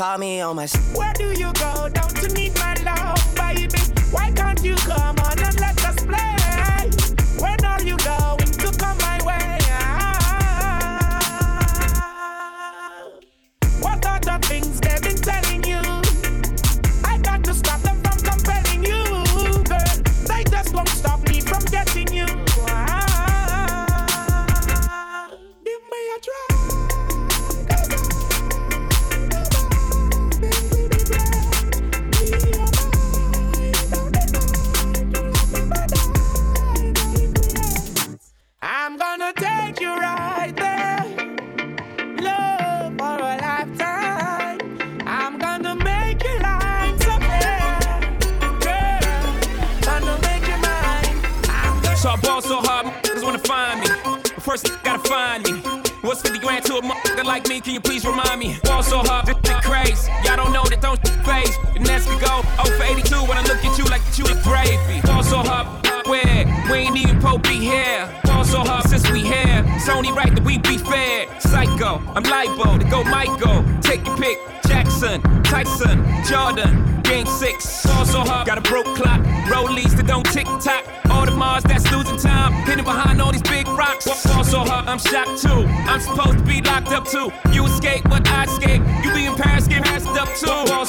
call me on my. Where do you go? Don't you need my love, baby? Why can't you come on and let us play?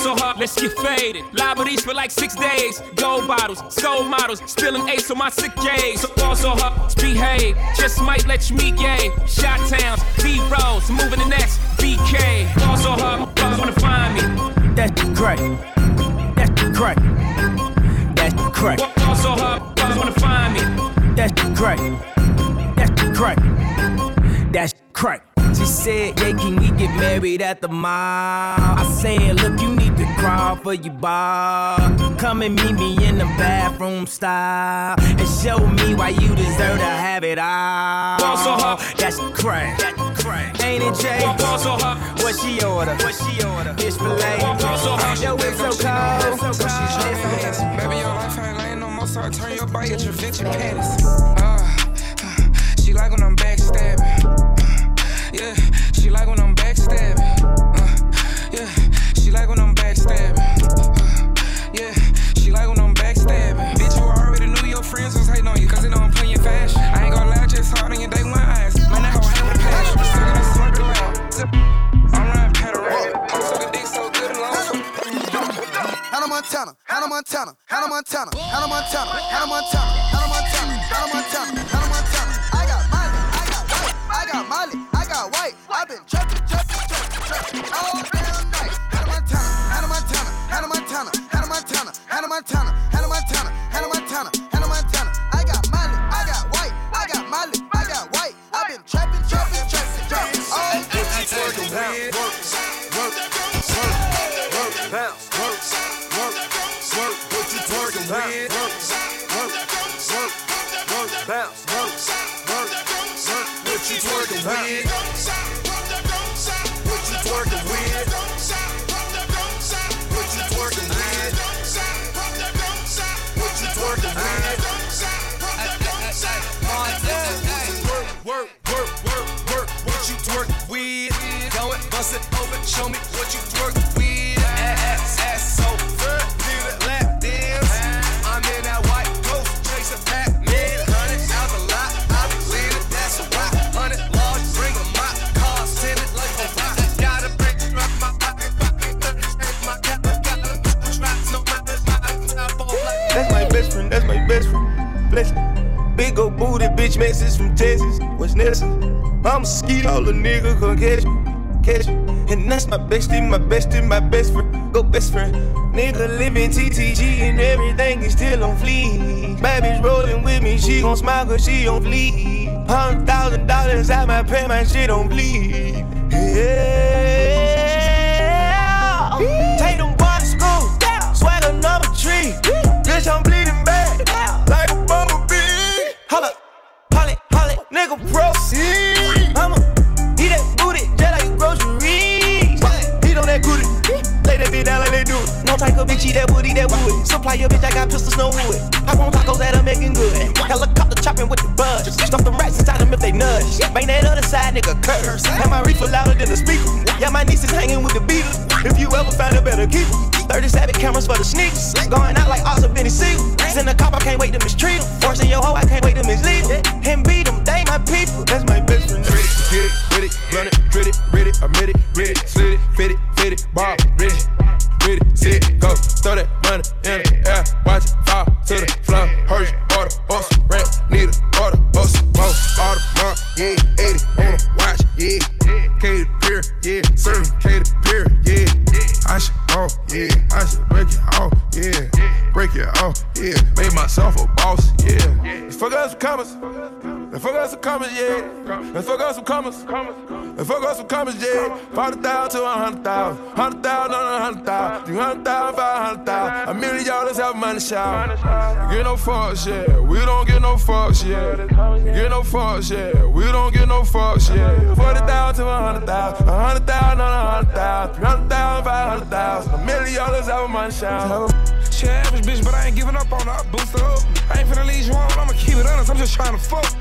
So hard, let's get faded. Liberties for like six days. Gold bottles, soul models, spilling ace on my sick days. So ball so hard, behave. Just might let you meet gay. Shot towns, B rolls, moving the next BK. Ball so hard, motherfuckers wanna find me. That's crack. That's crack. That's crack. Ball so hard, motherfuckers wanna find me. That's crack. That's crack. That's crack. She said, yeah, can we get married at the mall? I said, look, you need to crawl for your bar. Come and meet me in the bathroom style. And show me why you deserve to have it all. Ball so hard. That's crack. Ain't it, Jay? Ball so hard. What she order? What she order? Fish fillet. Ball so hard. Yo, it's so cold. So cold. Baby, your life ain't laying no more, so I turn your body at your venture panties. Uh, uh, she like when I'm backstabbing. Yeah, she like when I'm backstabbing. Uh, yeah, she like when I'm backstabbing. Uh, yeah, she like when I'm backstabbing. Bitch, you already knew your friends was hating on you, cause they know I'm playing fashion. I ain't gonna lie, just hard on your day one eyes. Man, that hoe hang with passion. Still gotta slurp it loud. I'm riding. I'm sucking dick so good and. Hannah Montana, Hannah Montana, Hannah Montana, Hannah Montana, Hannah Montana, Hannah Montana, Hannah Montana, Hannah Montana. I got Molly, I got white, I got Molly, got white. I've been trapping, trapping, trapping, trapping all damn night. Hannah Montana, Hannah Montana, Hannah Montana, Hannah Montana, Hannah Montana, Hannah Montana, Hannah Montana, Hannah Montana. I got Molly, I got white, I got Molly, I got white. I've been trapping, trapping, trapping, trapping all day. Work, work, work, work, bounce, All the nigga come catch. Catch. And that's my bestie, my bestie, my best friend. Go best friend. Nigga living TTG and everything is still on fleek. Bad bitch rolling with me, she gon' smile cause she on fleek. Hundred thousand dollars out my pay, my shit on bleed. Yeah. Take them boys to school. Swagger number three. Bitch, I'm bleeding side, nigga, curse. Have my reefer louder than the speaker. Yeah, my niece is hanging with the Beatles. If you ever find a better keeper. 37 cameras for the sneaks. Going out like Oscar Benny Siegel. Send a cop, I can't wait to mistreat him. Forcing your hoe, I can't wait to mislead him. Him beat him, they my people. That's my best friend. Get it, get it, with it, run it, grit it, read it, admit it, read it, slit it, fit it, fit it, ball, read it. With it, sit, go, throw that money in the air, watch it fall to the floor. Hurry, order, bus, rent, need a order, bus, more, order, more, yeah, yeah, break it off, yeah, made myself a boss, yeah. Fuck out some commas, and fuck out some commas, yeah, and fuck out some commas, and fuck out some commas, yeah. Forty thousand to a hundred thousand, hundred thousand on a hundred thousand, three hundred thousand, five hundred thousand, a million dollars have money shout. Get no fucks, yeah, we don't get no fucks, yeah. Get no fucks, yeah, we don't get no fucks, yeah. Forty thousand to a hundred thousand, a hundred thousand on a hundred thousand, three hundred thousand, five hundred thousand, a million dollars have money shout. She average bitch, but I ain't giving up on her. I boost her up. I ain't finna lead you on, I'ma keep it honest. I'm just trying to fuck.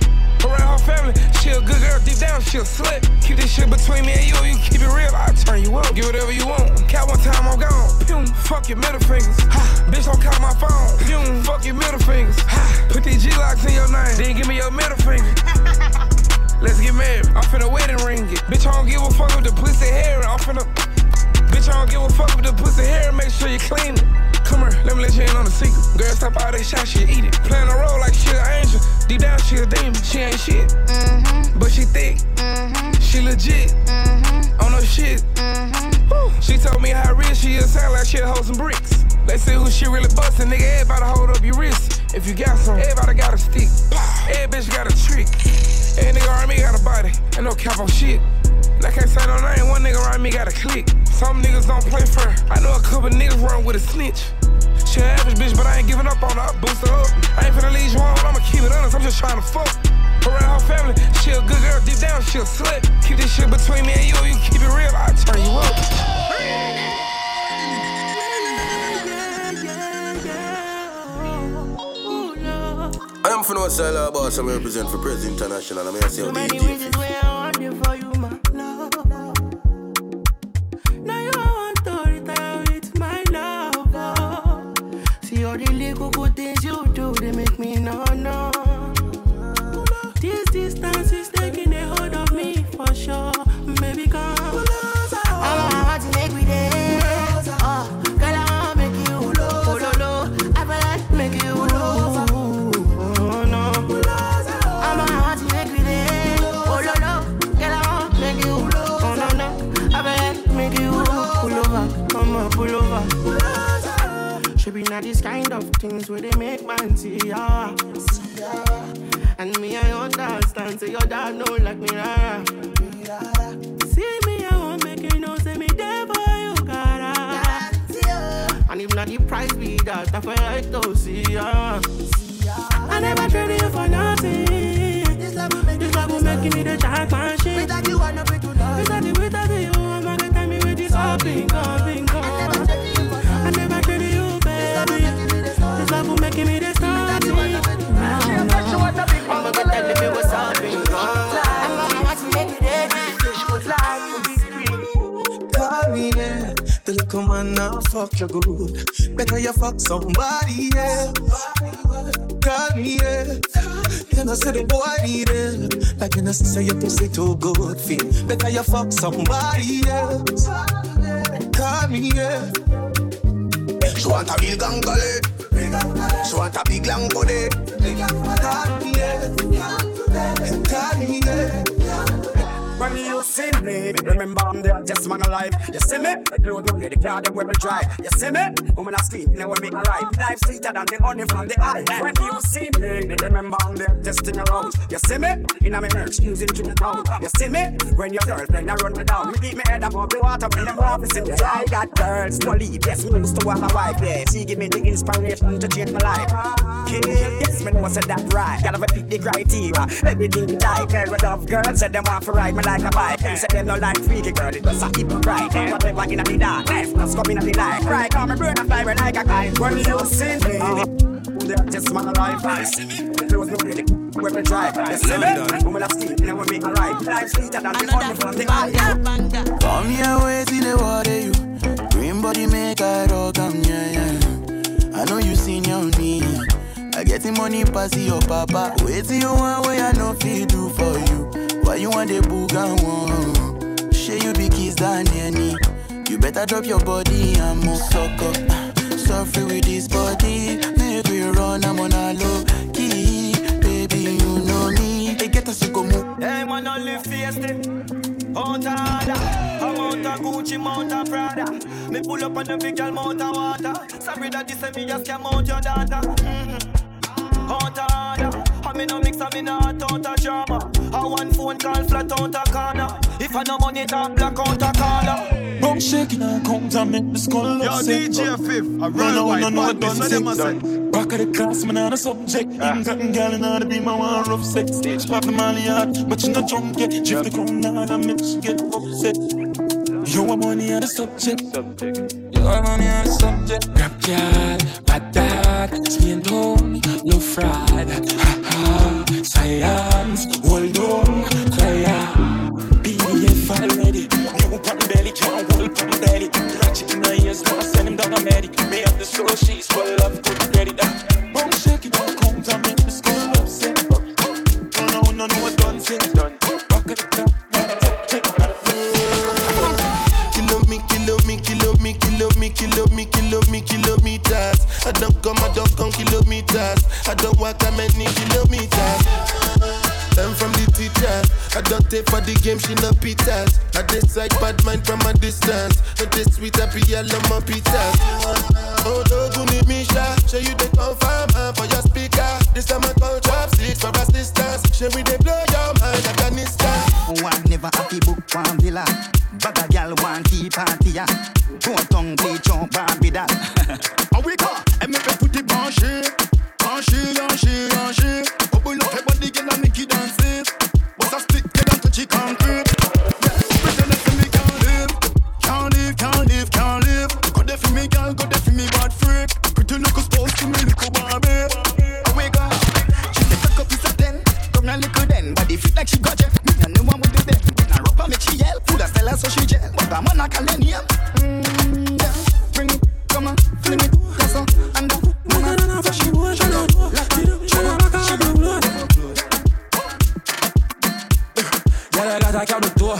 Around her family, she a good girl. Deep down, she a slut. Keep this shit between me and you. You keep it real, I'll turn you up. Give whatever you want. Count one time, I'm gone. Pew, fuck your middle fingers. Ha, bitch, don't call my phone. Pew, fuck your middle fingers. Ha, put these G-locks in your name. Then give me your middle finger. Let's get married. I'm finna wedding ring it. Bitch, I don't give a fuck with the pussy hair. I'm finna. Bitch, I don't give a fuck with the pussy hair. Make sure you clean it. Come here, let me let you in on the secret. Girl, stop all that shot, she eat it. Playing a role like she an angel. Deep down, she a demon. She ain't shit. Mm-hmm. But she thick. Mm-hmm. She legit. Mm-hmm. On her shit. Woo. She told me how real she is. Sound like she'll hold some bricks. Let's see who she really bustin'. Nigga, everybody hold up your wrist. If you got some, everybody got a stick. Every bitch got a trick. Every nigga me got a body. Ain't no cap on shit. And I can't say no name. One nigga around me got a click. Some niggas don't play fair. I know a couple niggas run with a snitch. She an average bitch, but I ain't giving up on her. I boost her up. I ain't finna leave you on, I'ma keep it honest. I'm just trying to fuck. Around her family, she a good girl. Deep down, she a slut. Keep this shit between me and you. You keep it real, I'll turn you up. I am from outside our boss, I'm represent for President International. I'm here to say this kind of things where they make man see ya. And me, I understand. Say your dad know like me, rara. See me, I won't make you know. Say me there for you, gotta. Ah. And if not the price be that, I feel like to see ya. I never traded you for nothing. This love will make, me the championship. Now fuck you good. Better you fuck somebody, yeah. Call me, yeah. You know, say the boy need it. Like you know, say your pussy too good, feel. Better you fuck somebody, yeah. Call me, yeah. She want a real gangale. She want a big long body. Call me, yeah. Call me, yeah. When you see me, remember I'm there, just man alive. You see me? The clothes get the car, where we drive. You see me? Woman I sleep, never make my life. Life sweeter than the honey from the eye. When you see me, remember I'm there, just in your house. You see me? In a merch, using to the town. You see me? When your girlfriend I run me down, you keep me head above the water when them office in the I got girls to leave, yes, me used to want a wife, yeah. She give me the inspiration to change my life. Yeah, yes, me know said that right. Gotta fit the criteria. Everything like, girl, love girls, said them want to ride me like a bike. They say them no like freaky girl, it was a hypocrite. Whatever in the dark, left, just come in the light. Cry, come my brain, I fly like a kite. When you see me, they just man alive. I see me, the clothes no really. Where we drive, you see me? Woman of steel, never make a right. Life sweeter than the honey from the eye. Come here, wait till the water you. Green body make I rock, am yeah, yeah. I know you seen your me. I get the money pass your papa. Wait till you want what I know feel do for you. Why you want the book and one? Share you be kiss than any. You better drop your body and move suck up. Suffer with this body. Make we run, I'm on a low key. Baby, you know me. Hey, get us to go move. Hey, man, don't live fiesta. Out of order. I'm out Gucci, mount Prada. Me pull up on the big girl, mount water. Sorry that this me just came out your daughter. Mm-hmm. Of order. I me no mix, I me not out of drama. I one phone call flat out a corner. If I no money, talk black out a corner. Rum shaking and comes and make the skull Yo, upset. DJ Fif, a Run real out, white no, no, man, this none of is them a say. Back of the class, man, on a subject. England gal and all be my one rough sex. Pop the molly hard, but you not drunk yet. Drift the crown down and make she get upset. You want money on the subject. You want money on the subject. Rap girl, bad dad, skin tone, low fried. Ha ha, science, hold on, fire. PDF already. You pop belly, can't hold pop belly. Ratchet in the ears, now send him down a medic. Me up the soul, she's well up, good credit. Bum shake it, don't come to make the skull upset. No, no, no, no, I done since don't come, I don't come kilometers. I don't walk that many kilometers. Learn from the teacher. I don't take for the game, she no pitas. I decide bad mind from a distance. Not this sweet, I love my pizzas. Oh, no, guni misha. Show you the confirm uh, for your speaker. This time I call chopsticks for assistance. Show we they blow your mind, Afghanistan. One never happy book one villa. But a gal one tea party ya. Go tongue play chomp Barbie that. Ah oui, quoi Elle me fait foutre branché Branché, branché, branché Bubble up her body, girl, and make it dance Bust a stick, girl, and touch it concrete Pretend that me can't live Can't live, can't live, can't live Go for me, girl, go for me, bad freak Pretty little spouse to me, little Barbie Ah oui, quoi She take a couple of ten. Come now look then. Body fit like she got jet. Me and no one with the bed. Now rock make she yell. Food a style her so she gel. But I'm on a calendar. Bring it, come on, fling it, Girl, I got a camel door.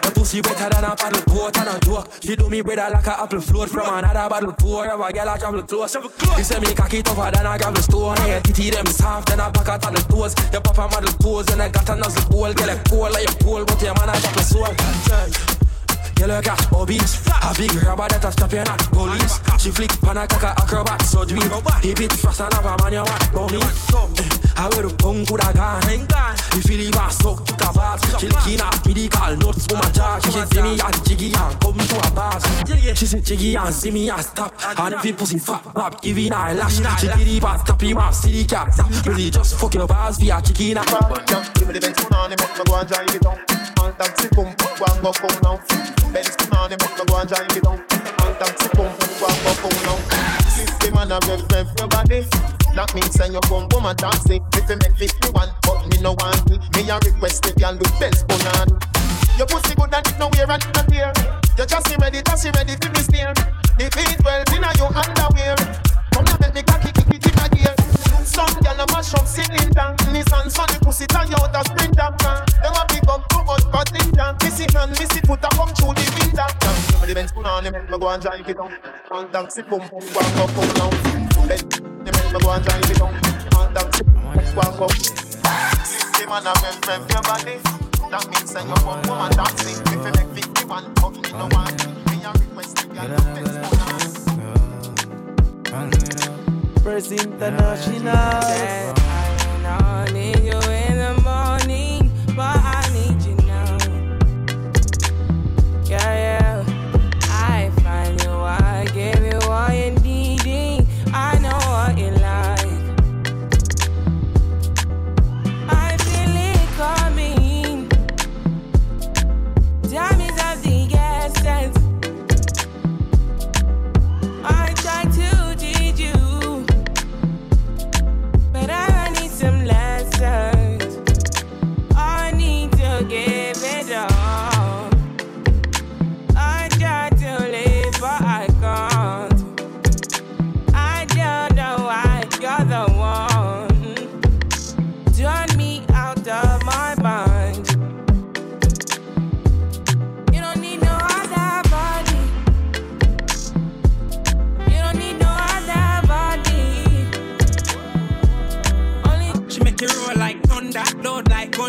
The pussy wetter than a paddle boat and a joke. She do me better like a apple float from another bottle pour. Have a girl I travel close. He say me cocky tougher than a gravel stone. Hey, titty them soft than a pack out on the toes. Your papa model pose and I got a nozzle bowl. Girl, I cool like a pole, but your man I drop a soul. Girl, you got obese A big rubber that a stop you not police She flick pan a cock a acrobat so dream He beat fast and have a man you want Bow me I wear the punk coulda gone If you leave a suck to a pass She licking up medical notes for my jaw She see me and jiggy and come to a pass She say jiggy and see me and stop And if you pussy fat give in her lash She did the pass tap him off see the cat Really just fuck your pass via chicken and Give me the Benz punani, make me go and drive it down. All taxi pump, go and go phone now. Benz punani, make me go and drive it down. All taxi pump, go and go phone now. System and a rev rev your body. That means send your phone home and taxi. If you make it you want, but me no want me. Me a request the girl with Benz punani. Your pussy good and it no wear and not tear. You just see ready, just see ready to be steer. The feet well in a your underwear. Come here, make me cocky kick it a. Some gyal a mash up cylinder. Nissan Sunny pussy you how to sprint up. Them a big up too much but think that. Missy hand, missy foot a come through the. Give me the Benz punani, make me go and drive it down. One taxi pump, pump, go and go pump down. Benz, they make me go and drive it down. One taxi go and go. System and a rev rev your body. That means send your phone home and taxi. If you make 51, but me no want. Me a request the gyal with Benz punani. Prez International.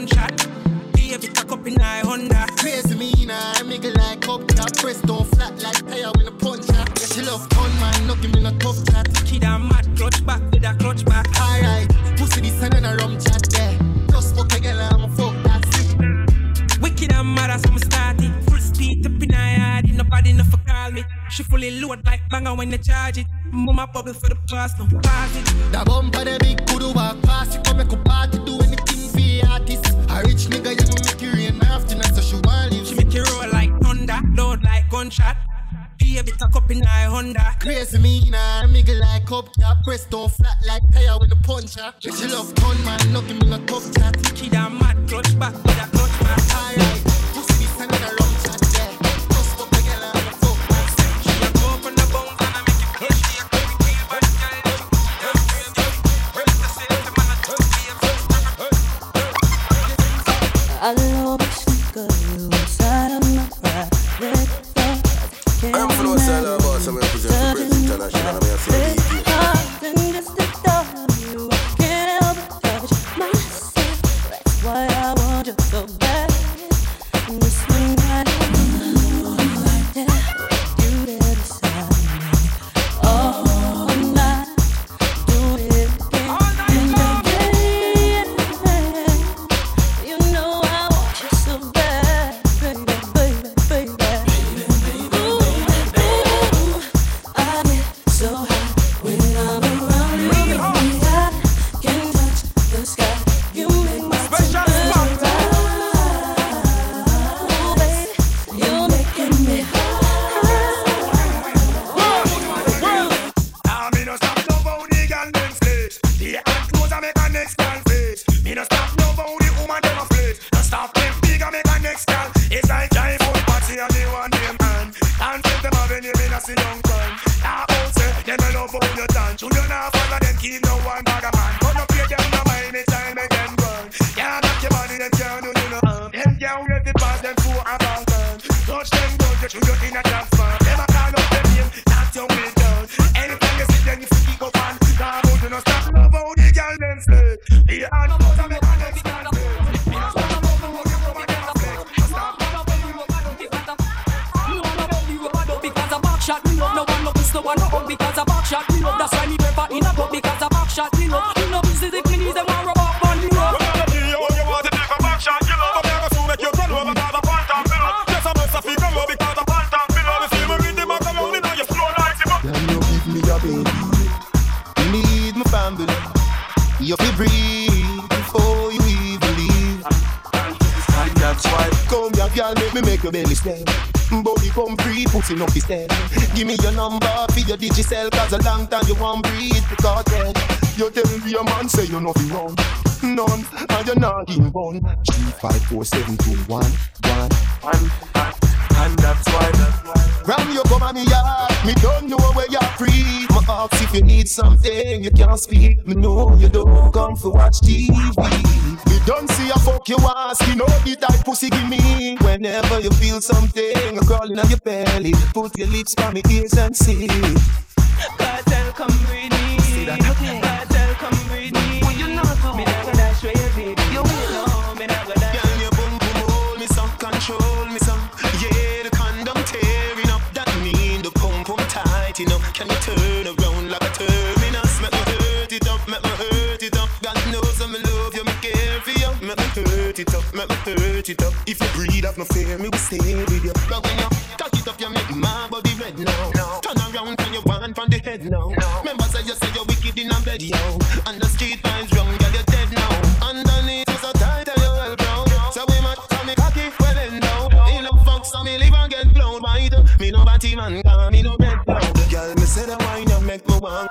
Like gunshot. Baby, cock up in my Honda. Crazy me now, I make it like up top. Press don't flat like tire when a punch up. Yeah, she love gun man, no give me no tough chat. Kid a mad clutch back with a clutch back. Alright, pussy this and a rum chat there. Just fuck a girl, I'm a fuck that. Wicked and mad as I'm starting. Full speed up in her yard, nobody enough for call me. She fully load like banger when they charge it. Mama bubble for the past, no pass it. That bumper the big could walk past you, come make a party, do anything the. A rich nigga, you know make it rain after so she want. She make it roll like thunder, load like gunshot. Baby, tuck up in her Honda. Crazy me make it like up top. Press don't flat like tire with a puncher. She love gun man, no give me no tough chat. Kid a mad clutch back with a clutch back. Alright, Because then you tell me your man say you're nothing wrong. None, and you're not in one. Five, four, seven, two, one, one. And that's why, that's why. Ram you come on me yard, me don't know where you're free. My ask if you need something, you can't speak. Me know you don't come for watch TV. Me don't see a fuck you ask, you know the type pussy give me. Whenever you feel something, a crawling on your belly, put your lips on my ears and see. See that? Cartel, come breathe me. You know, me not gonna dash where you baby. You know, me not gonna dash. Girl, your boom boom hold me some, control me some. Yeah, the condom tearing up. That mean the pump pump tight enough. Can you turn around like a terminus? Make me hurt it up, make me hurt it up. God knows I'm in love you, me care for you. Make me hurt it up, make me hurt it up. If you breathe have no fear, me will stay with you. But when you cock it up, you make my body red now. A yo. And the street vibes wrong, girl, you're dead now. Underneath you so tight and you well brown. So we might call me cocky, well end down. In no fuck, so me live and get blown white. Me no batty man, me no bed down. Girl, me say the wine you make me want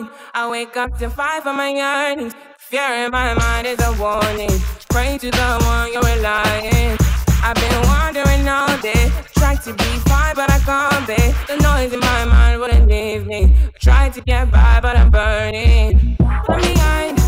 morning. I wake up to five of my yearnings. Fear in my mind is a warning. Pray to the one you're relying. I've been wandering all day. Tried to be fine, but I can't be. The noise in my mind wouldn't leave me. Tried to get by, but I'm burning. From behind.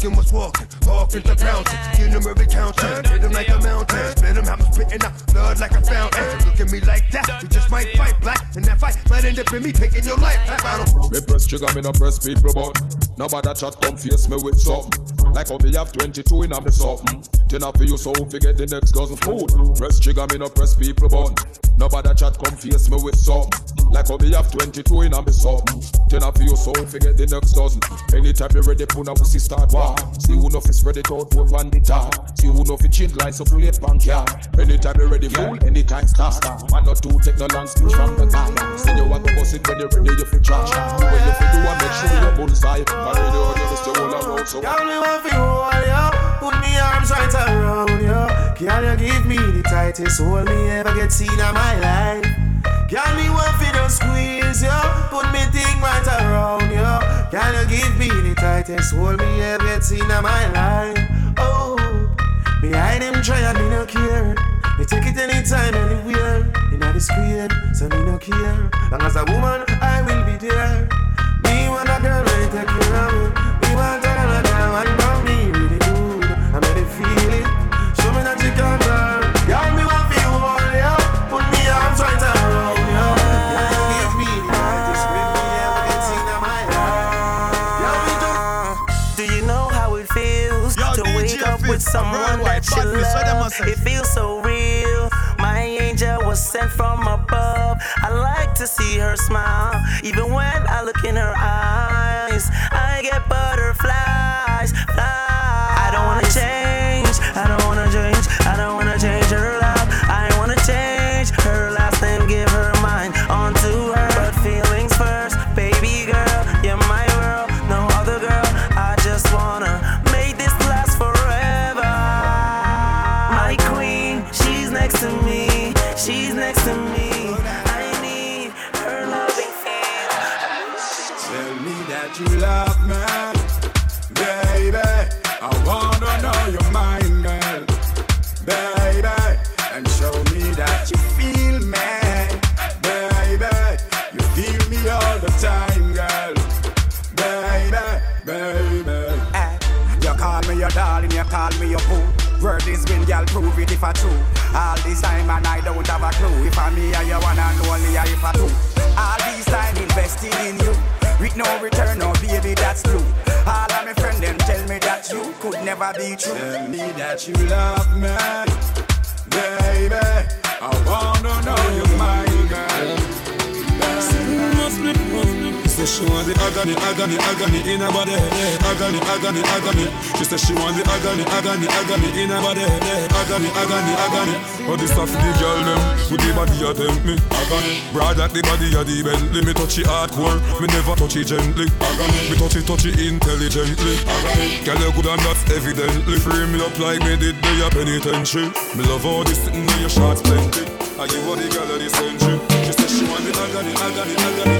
Stalking what's walking, off into pouncing, every counting, hit him like a mountain, spit him, I'm spitting out. Blood like a fountain. Look at me like that, might end up in me taking your life. I don't Me press trigger, me no press people button. Nobody chat come face me with something. Like how me have 22 in a me something. Ten up for you so forget the next dozen food. Press trigger, me no press people button. Nobody chat come face me with something. Like how me have 22 in a me something. Ten up for you so forget the next dozen. Anytime you ready, put a pussy start war. See who know fi spread it out to one the tar. See who know fi chin line so plate bank yeah. Anytime you ready, fool. Anytime start. One or two take no long speech from the car. Send you want to bust it when you ready, you fi charge. Do what you fi do and make sure you're bullseye. I you, just you all around so. Girl, me want fi hold ya, put me arms right around ya. Girl, you give me the tightest hold me ever get seen in my life. Girl, me want fi just squeeze ya, put me thing right around ya. Girl, you give me the tightest hold me ever get seen in my life. Oh, behind them try and me no care. Me take it anytime, anywhere. Inna the screen, so me no care. Long as a woman, I will be there. Me want a girl ready take care of me. Me want another know me really good. I'm ready to feel it. Show me that you can turn. Girl, me want all. Put me arms right around ya. Girl, you give me to see her smile, even when I look in her eyes. I get butterflies. You your boo. Word is y'all prove it if I true. All this time and I don't have a clue. If I me or you one and only or if I do. All this time invested in you. With no return, no baby, that's true. All of my friends them tell me that you could never be true. Tell me that you love me, baby. I wanna know your Say she want the agony, agony, agony in her body. Agony, agony, agony. She say she want the agony, agony, agony in her body. Agony, agony, agony. Oh, this stuff the girl them, with the body a tempt me. Agony, broad like the body a the Bentley. Me touch it hardcore, me never touch it gently. Agony, me touch it, touch it intelligently. Agony, girl you good and that's evidently. Free me up like me did the penitentiary. Me love all this sitting in your shots plenty. I give her the girl of the century. She say she want the agony, agony, agony.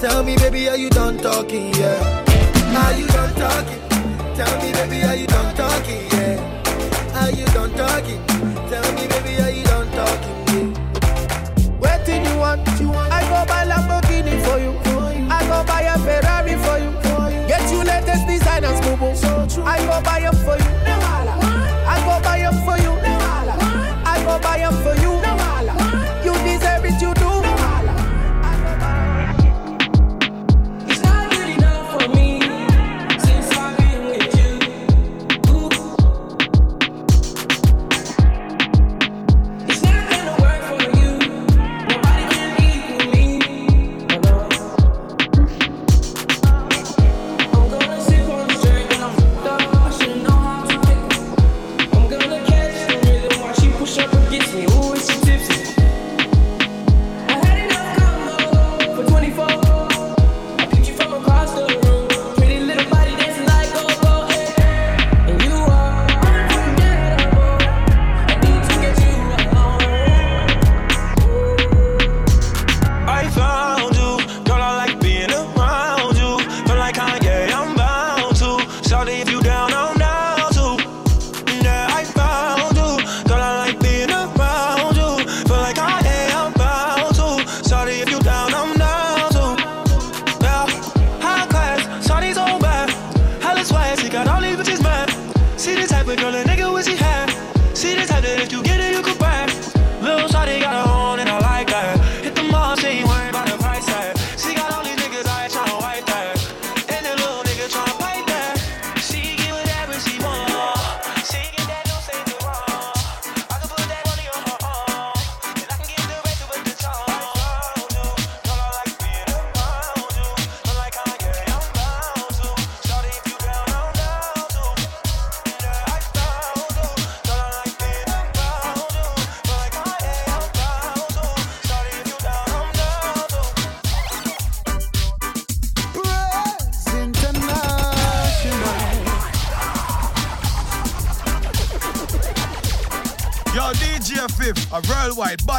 Tell me, baby, are you done talking? Yeah. Are you done talking? Tell me, baby, are you done talking? Yeah. Are you done talking? Tell me, baby, are you done talking? Yeah. What do you want? I go buy Lamborghini for you. I go buy a Ferrari for you. Get you latest designers, boo boo. I go buy them for you.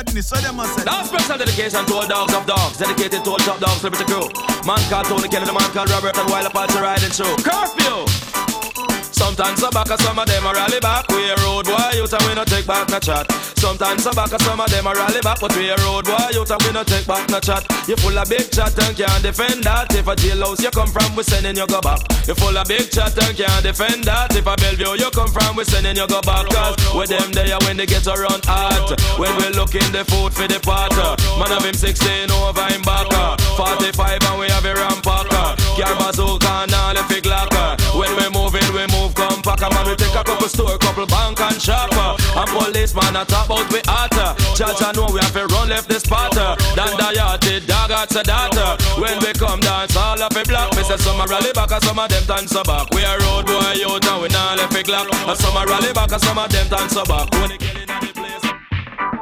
Badness, so them a say. Now special dedication to all dogs of dogs, dedicated to all top dogs, liberty crew. Man called Tony Kelly, the man called Robert, and while apart riding through. Curfew! Sometimes I back, some of them a rally back. We a road boy, you and we no take back no chat. Sometimes I back, some of them a rally back, but we a road boy, you and we no take back no chat. You full of big chat and can't defend that. If a jailhouse you come from, we sending you go back. You full of big chat and can't defend that. If a Bellevue you come from, we sending you go back. Cause with them there when they get around hot. When we look in the food for the pot. Man of him 16 over him back. 45 and we have a rampacker. Car bazooka and all the fig locker. When we moving, we move come pack a man, we take a couple store, couple bank and shop. And policeman a talk about we hotter. Judge I know we have to run left this spot. Dan the yard, the dog at the data. When we come dance, all of a block. Me say some a rally back, and some of them dance back. We a road boy out and we not left a clock. And some a rally back, and some of them dance back. When they get in the place.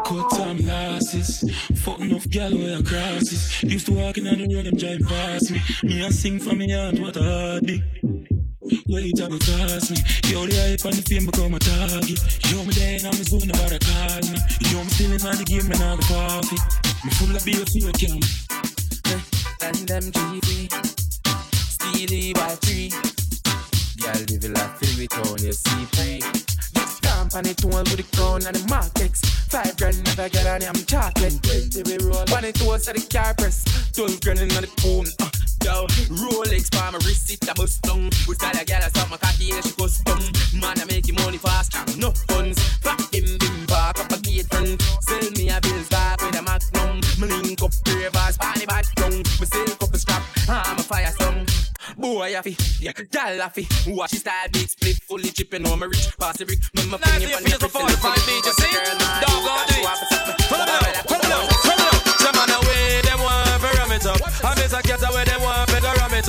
Cut time losses, fucking off gal where I crosses. Used to walking on the road, them drive past me. Me and sing for me heart, what a heartbeat. Wait, I go cost me. Yo, the hype and the fame become a target. Yo, me there and zone about a call me. Yo, me still in the game and all the coffee. Me full of beer for your camp. and them GV. Steely by three. Girl, live a life filled with on your see free. Stamp on it all with the crown and the markets. Five grand never get on I'm chocolate. Twenty we roll. One it at the car press. Twelve grand in the phone. Uh, yo, Rolex for my wrist, it a bust down. We style a girl, I my cocky, yeah, she custom. Man, I make you money fast, got no funds. Fuck him, bim, park up a gate front. Sell me a bills back with a magnum. Me link up ravers, party back down. Me silk up a strap, I'm a fire song. Boy, I fi, yeah, gal I fi. Watch his style big split, fully chipping on my rich, pass the brick. Me my finger on your for the five DJ, see? Dog on do it. Pull it up, pull up, pull it up. Some man away, them want to ram it up. I miss a cat away,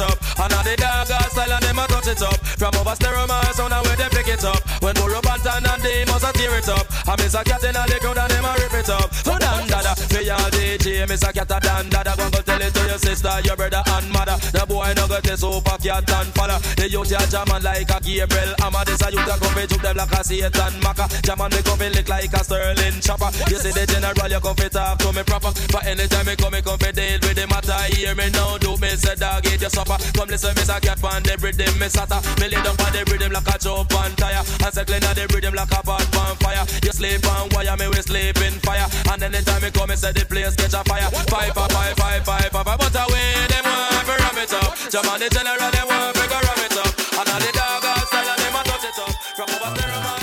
up. And now the dog style and them a touch it up. From over stereo man, sound and where they pick it up. When Burro And they must a tear it up. I miss a cat in the crowd and them a rip it up. So dan dada, me all DJ, Masicka a dan dada. Go go tell it to your sister, your brother and mother. The boy no go test super cat and follow. The youth ya jamming like a Gabriel. Amma this a youth a come juke them like a Satan Maka. Jamming me come lick like a Sterling chopper. You see the general, you come fi talk to me proper. But anytime me come, me come fi deal with the matter. Hear me now, do me say dog eat your supper. Come listen, Masicka pan the rhythm, me sata. Me lay down on the rhythm like a jump on tire. And circling on the rhythm like a pot on fire. You sleep on wire, me we sleep in fire. And anytime me come, me say the place catch a fire. Five, five, five, five, five, five, but away them want to ram it up. Jam the general, them want to ram it up. And all the dog all style and them a touch it up. From over there, man.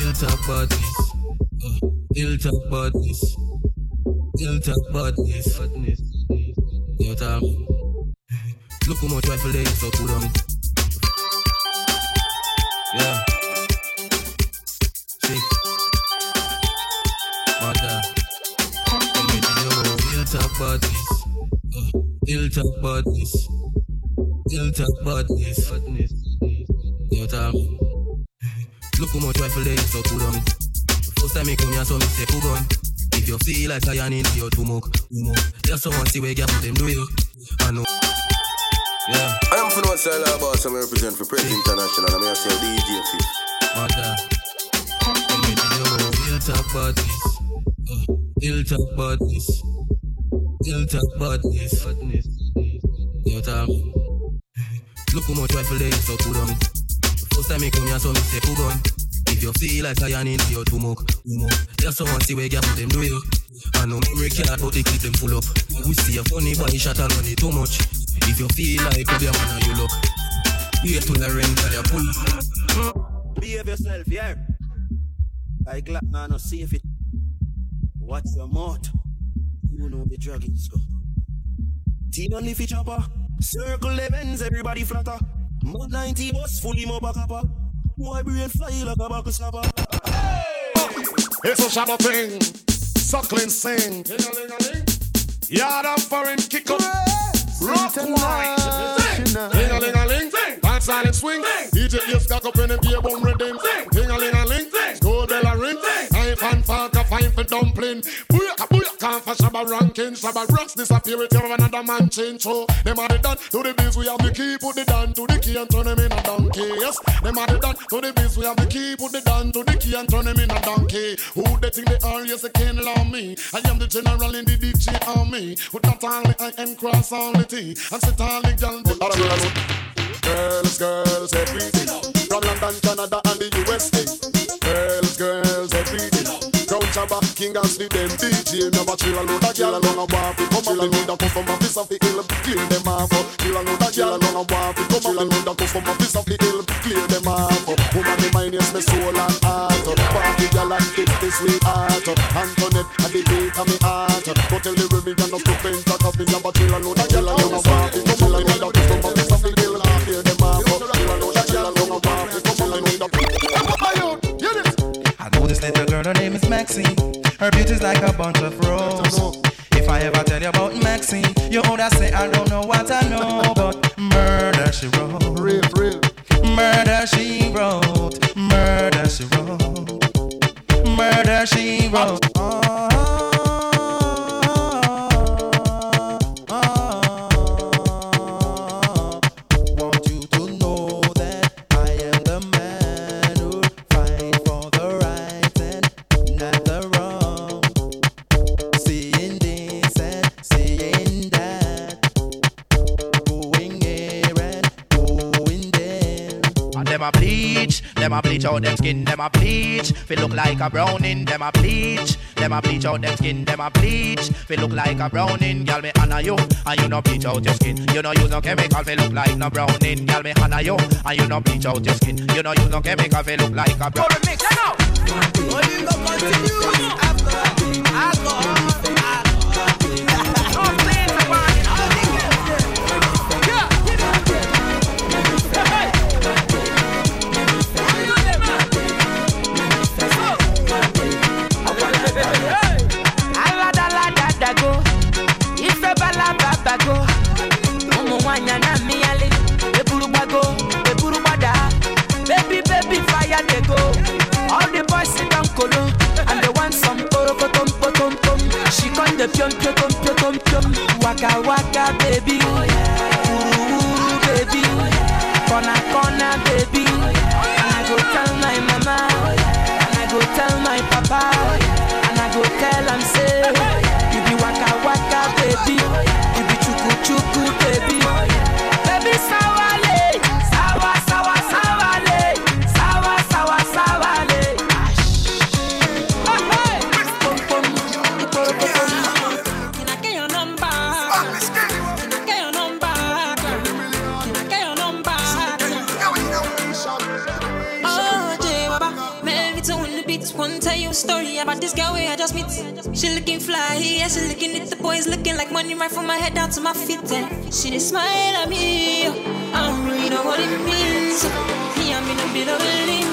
Ill talk badness. Ill talk badness. Ill talk badness. Yo, Tom. Look how much rifle they use to put on. Yeah. Ill talk badness. Uh, talk. Ill talk badness. Yo, Tom. Look how much rifle they use to put. First time me come here, so me put. If you feel like I am in your too much, too much. There's see where get them do you. I know. Yeah. I am for no style boss, I'm represent for Prez International. I'm here to DJ Fif. Mother. Ill talk badness. Uh, Ill talk badness. Ill talk badness. Yo, Tom. Look how much rifle they use to put on. First time I come here, so me say, put on. If you feel like I in your too much, too much. There's someone see where get them do you. I know memory card, but they keep them full up. We see a funny boy shot and run it too much. If you feel like a man, you look. Wait till the ring till you pull. Behave yourself, yeah. I glad now no safe it. Watch your mouth. You know the drug is go. Team only fi chopper. Circle events, everybody flatter. Mod 90 bus fully mo back up. My brain fly like a buckle snapper. It's a shadow thing. Suckling sing. Yard of foreign kick up. Rock wine. Ding a ling a ling. Dance silent swing. DJ just cock up in the beer bum rhythm. Ding a ling a ling. Go bell a ring. And fork a fine for dumpling. Can't for Shabba ranking. Shabba rocks disappear with you another man change. So, them are the done to the biz, we have the key, put the down to the key and turn them in a donkey. Yes, them are the done to the biz, we have the key, put the down to the key and turn them in a donkey. Who they think they are, yes, they can't allow me. I am the general in the DJ army. With not only I am cross the T. And sit all the Girls, girls, everything. From London, Canada, and the USA. Girls, girls, everything. Jabba, King and Sleep, them DJ. Never chill alone, that girl alone, a to come along. Need a come from a piece of the hill, clear them off. Chill alone, that girl alone, a to come along. Need a come from a piece of the hill, clear them off. Woman, the mind is my soul and heart. Party girl and kick this sweetheart. Antoinette, at the beat of me heart. Go tell the women, you're not to that up in your chill that Maxine. Her beauty's like a bunch of roses. If I ever tell you about Maxine, you would say I don't know what I know, but murder she wrote. Real, real. Murder she wrote. Murder she wrote. Murder she wrote. Want them a bleach, them a bleach out them skin, them a bleach. Feel look like a browning, them a bleach. Them a bleach out them skin, them a bleach. Feel look like a browning, girl me honor you, and you no bleach out your skin. You no use no chemical, feel look like no browning, girl me honor you, and you no bleach out your skin. You no use no chemical, feel look like a brown. mix, you know. aladaladago she come dey piom piotom piotom waka waka baby. Ooh, baby. Corner corner baby. And i go tell my mama. And i go tell my papa. And i go tell am say you be waka waka baby just. She looking fly, yeah, she looking at the boys looking like money right from my head down to my feet. And she just smile at me. Oh. I don't really know what it means. Me, I'm in a bit of a limbo.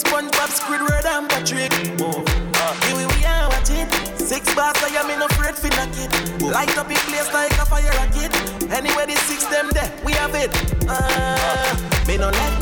SpongeBob, Squidward and Patrick? Uh, here we, are watch it. Six bars, I am in afraid for knock it. Light up in place like a fire rocket. Anyway, the six them there, we have it. Uh, me no like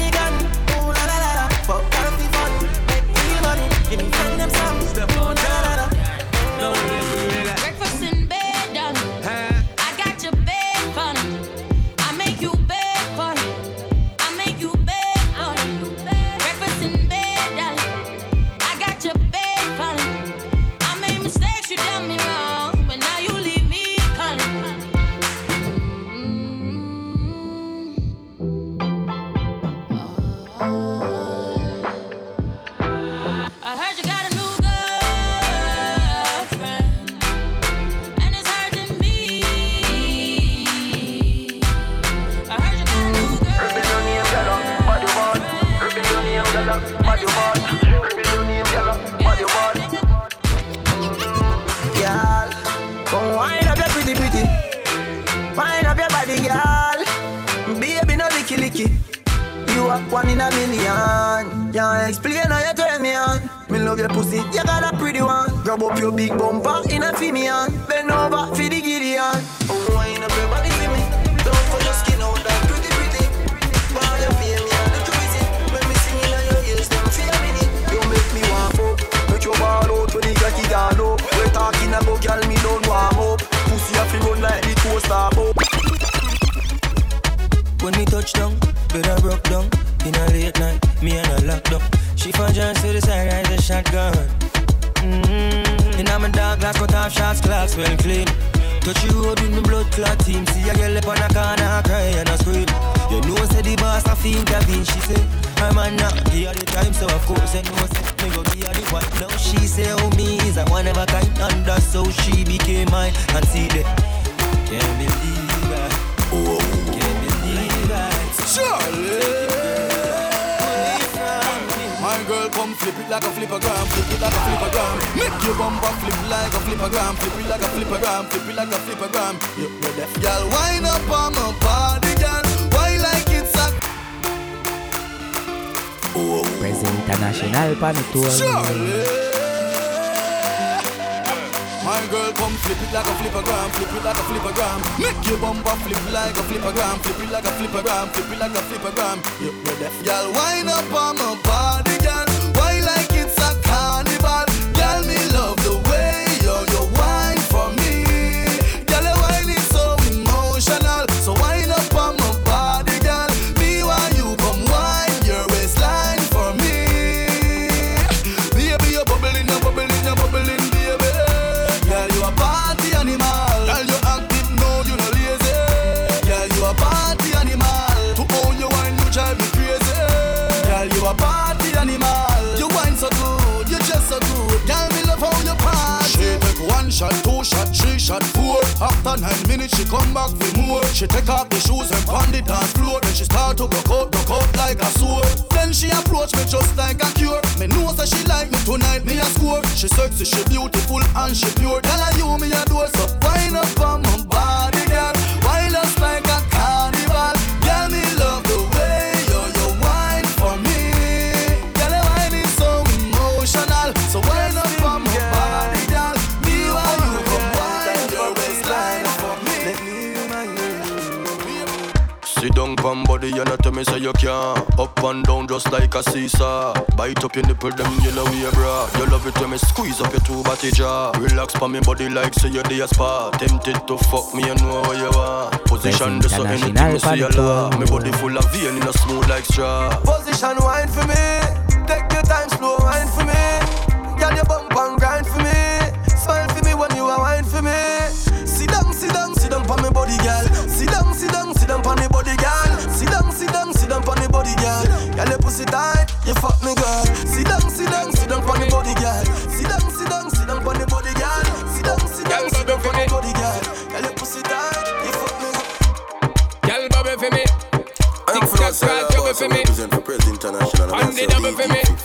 I got a pretty one. Grab up your big bumper in a fimian. Bend over for the Gideon. Unwind up your body for me. Don't for your skin on that pretty pretty. Ball your feel me and the crazy. When me sing in your ears, them feel me. You make me want up. Make your ball out when the cocky gone up. We talking about girl, me don't warm up. Pussy have to run like the toaster up. When we touch down, better broke down. In a late night, me and a locked up. She found John to the side, I a shotgun. Mm-hmm. In my dark glass, cut off shots, clocks well clean. Touch you road with me blood clot team. See a girl up on a corner, cry and I scream. You know, say the boss, I feel that. She say, I'm a not give her the time, so of course, I know, say, me go give her the one. Now she say, oh, me is a one of a kind, and that's how she became mine. And see that, can't believe it. Oh, can't believe it. Surely. flip it like a flipper gram, flip it like a flipper gram. Make your bumper flip like a flipper gram, flip it like a flipper gram, flip it like a flipper gram. You ready? Girl, wind up on my body, girl. Why like it's a Oh. International My girl come flip it like a flipper gram, flip it like a flipper gram. Make your bumper flip like a flipper gram, flip it like a flipper gram, flip it like a flipper gram. You ready? Wind up on my on me body like say you're the spot. Tempted to fuck me, you know what you are. Position just so anything me see a lot. Me body full of vein in a smooth like straw. Position wine for me. for me.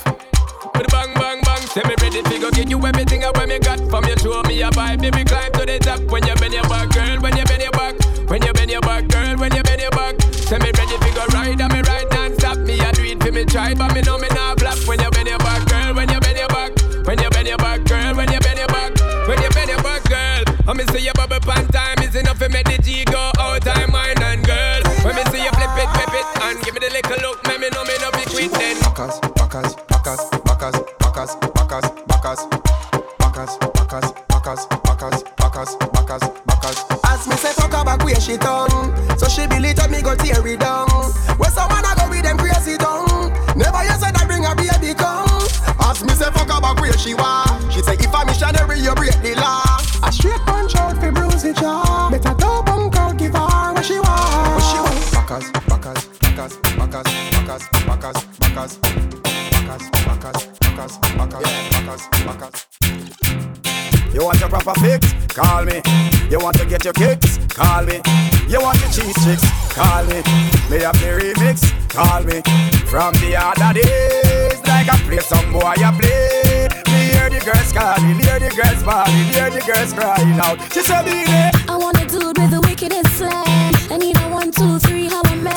She said, Baby. I want a dude with the wickedest slam. I need a one, two, three, how a man.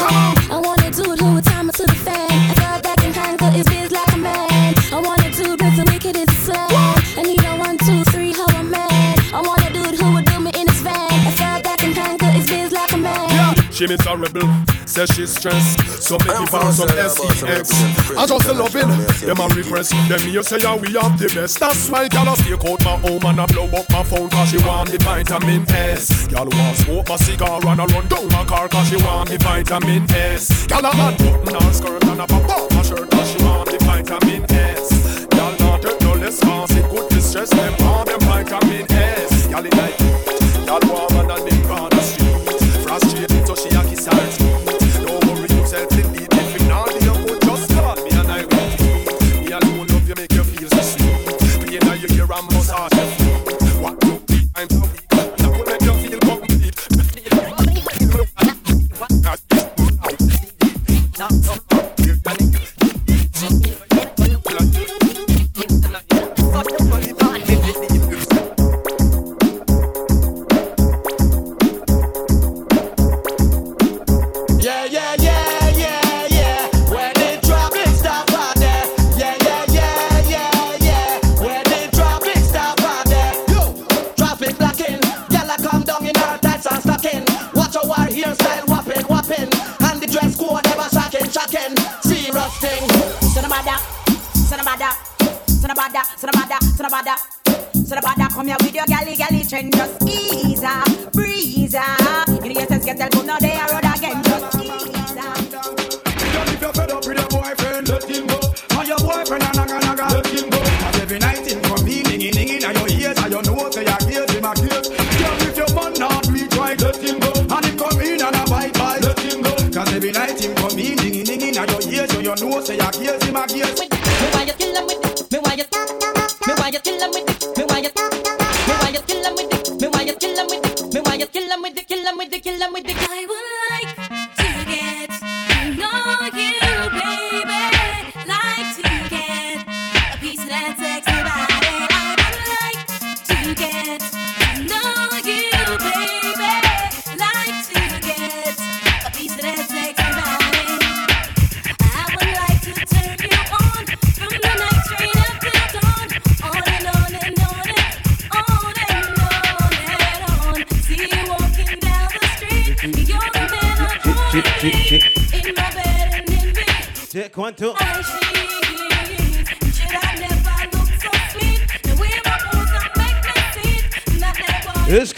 I want a dude who would tie me to the fan. A girl that can handle his biz like a man. I want a dude with the wickedest slam. I need a one, two, three, how a man. I want a dude who would do me in his van. A girl that can handle his biz like a man. Yeah. She miserable, says she's stressed. So make it pass some SEX. I just love it. Them a repress. Them here say yeah we have the best. That's why gyal a stay out my home and I blow up my phone 'cause she want the vitamin S. Gyal want smoke my cigar and I run down my car 'cause she want the vitamin S. Gyal a man button her skirt and a pop off my shirt 'cause she want the vitamin S. Gyal not take no less cause it could distress them. All them vitamin S. Gyal it like Just ease up, breeze up. In get now again. If you're fed up with your boyfriend, let him go. And your boyfriend a naga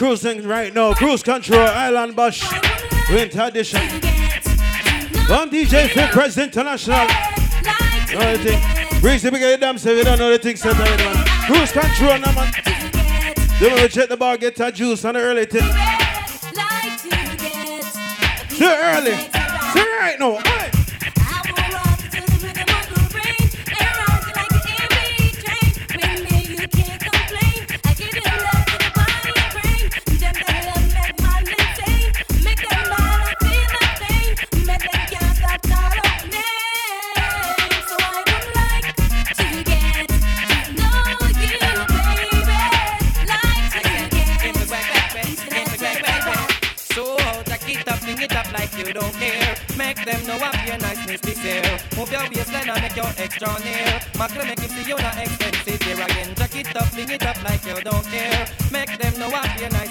cruising right now. Cruise control, Island Bash. Winter edition. I'm DJ Fif President International. Know the thing. Breezy, we get it damn so you don't know the thing set already, man. Cruise control now, man. Then we check the bar, get that juice on the early thing. Too early. Too right now.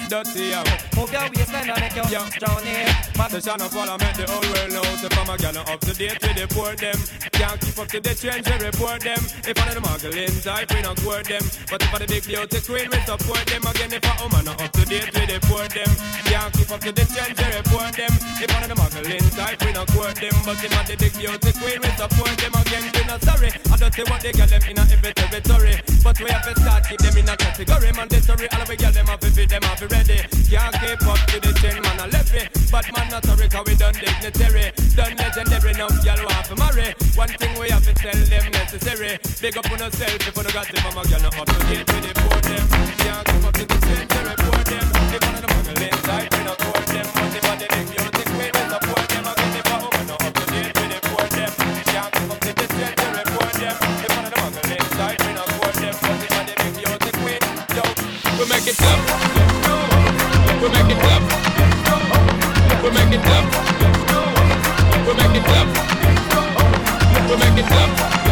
Dirty yo. Move your waistline and make your extra near. The shine of all I make the whole world know So from a gal up to date with the poor them Can't keep up to the trends, we report them. If one of the muggling type, we not court them. But if I the big beauty queen, we support them. Again, if a woman not up to date the poor them. Can't keep up to the trends, we report them. If one of the muggling type, we not court them. But if I the big beauty queen, we support them. Again, we not sorry. I don't say what they get them in a every territory. But we have to start keep them in a category. Mandatory, all of we get them to fit them have ready. Can't keep up to the trend, man, I left it. But man, not sorry, cause we done dignitary. Done legendary, now y'all want to marry thing we have to tell them necessary. Big up on yourself if you don't got it from a girl, not up to date with the poor them. Can't keep up to the trend, report them. If one of the muggling type, we not court them But if I the big music, we will support them? Again, if a woman not up to date with the poor them. Can't keep up to the trend, report them. If one of the muggling type, we not court them But if I the big music, we yo We make it clap We make it clap We make it clap We make it clap We make it clap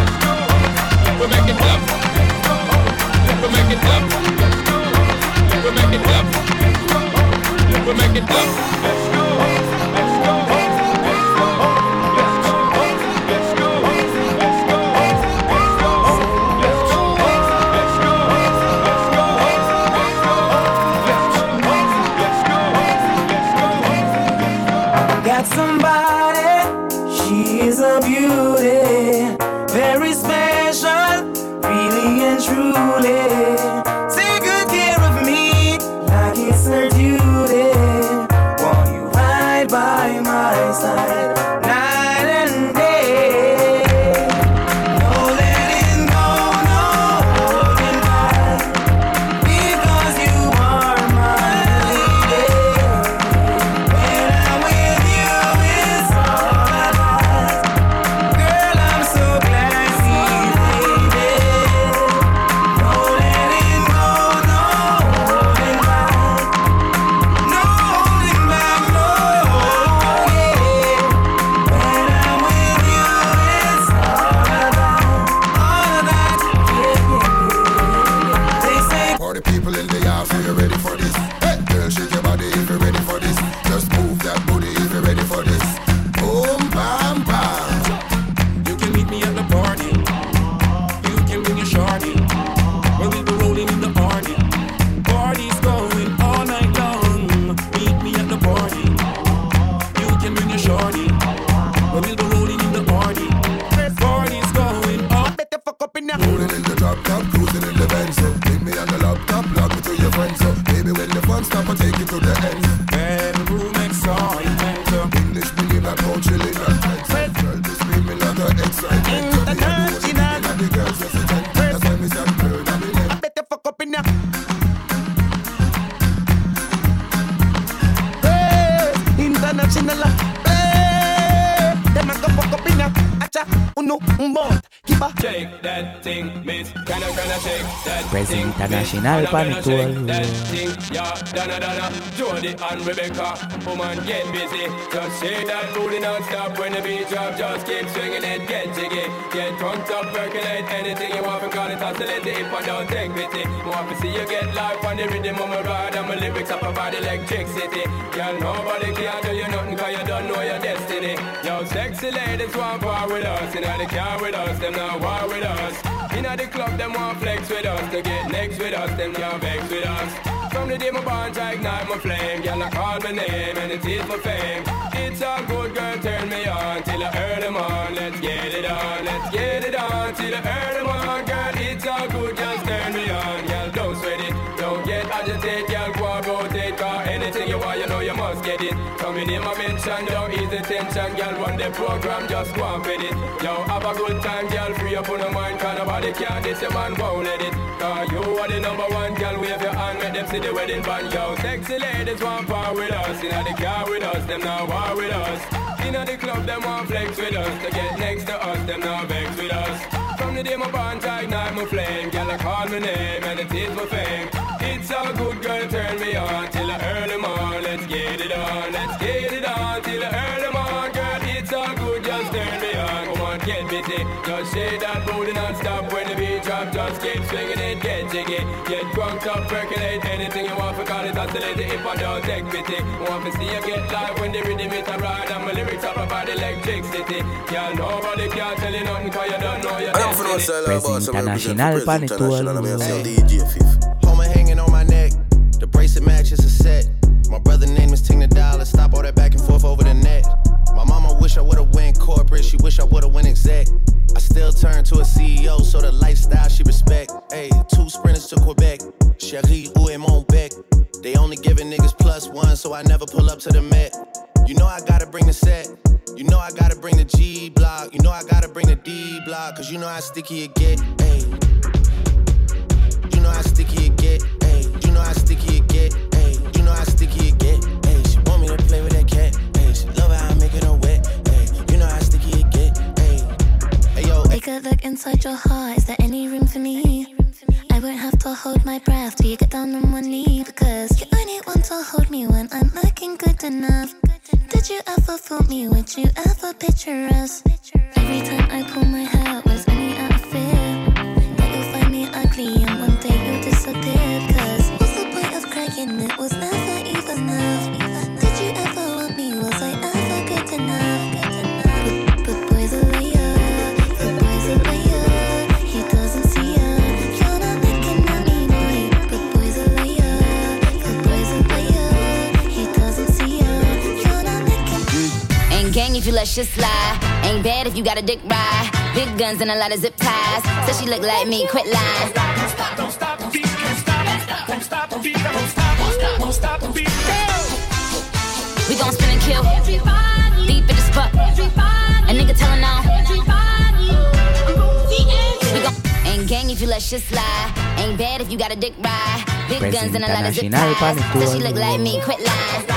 Yeah, Donna, Donna, Jody and Rebecca. Woman, get busy. Just shake that booty non-stop when the beat drop. Just keep swinging it, get jiggy. Get drunk up, percolate anything you want. Call it oscillate if I don't take pity. Want to see you get life on the rhythm of my ride. And my lyrics up about electricity. Girl, nobody can do you nothing cause you don't know your destiny. Yo, sexy ladies want war with us. You know they car with us, them not war with us. You know the club, them want flex with us. To get next with us, them can't vex with us. From the day my born to ignite my flame. Girl, I call my name and it is my fame. It's all good, girl, turn me on till I earn them on. Let's get it on, let's get it on till I earn them on. Girl, it's all good, just turn me on. Girl, don't sweat it, Girl, run the program, just go fit it. Yo, have a good time, girl, free up on the mind, cause nobody can this, your man won't let it. Cause you are the number one, girl, wave your hand, make them see the wedding band. Yo, sexy ladies want part with us, in the car with us, them now war with us. In the club, them want flex with us, to get next to us, them now vex with us. From the day my born to ignite my flame, girl, I call my name, and it is my fame. Oscillate. If I don't take pity, want to see you get live when the rhythm is a ride and my lyrics up about electricity. Girl, nobody can tell you nothing 'cause you don't know your I am for no Prez International International, Panitual. I'm here, say DJ hanging on my neck. The bracelet matches a set. My brother name is Ting the Dollar. Stop all that back and forth over the net. My mama wish I would've went corporate. She wish I would've went exec. I still turn to a CEO, so the lifestyle she respect. Hey, two sprinters to Quebec. Cherie, où est mon bec? They only giving niggas plus one, so I never pull up to the Met. You know I gotta bring the set. You know I gotta bring the G block. You know I gotta bring the D block. Cause you know how sticky it get. Hey. You know how sticky it get. Hey. You know how sticky it get. Hey. You know how sticky it get. Hey. She want me to play with that cat. Hey. She love how I'm making her wet. Hey. You know how sticky it get. Hey. Hey yo. Take a look inside your heart. Is there any room for me? I won't have to hold my breath till you get down on one knee because you only want to hold me when I'm looking good enough. Did you ever fool me? Would you ever picture us? Every time I pull my hair, was only out of fear that you'll find me ugly and one day if you let shit slide. Ain't bad if you got a dick ride. Big guns and a lot of zip ties. Said she look like me, quit lying. Don't stop, don't stop, don't stop, don't stop, don't stop, don't stop, don't stop. We gon' spin and kill. Deep in the spot. A nigga tellin' on. We gon' ain't gang if you let shit slide. Ain't bad if you got a dick ride. Big guns and a lot of zip ties. Said she look like me, quit lying.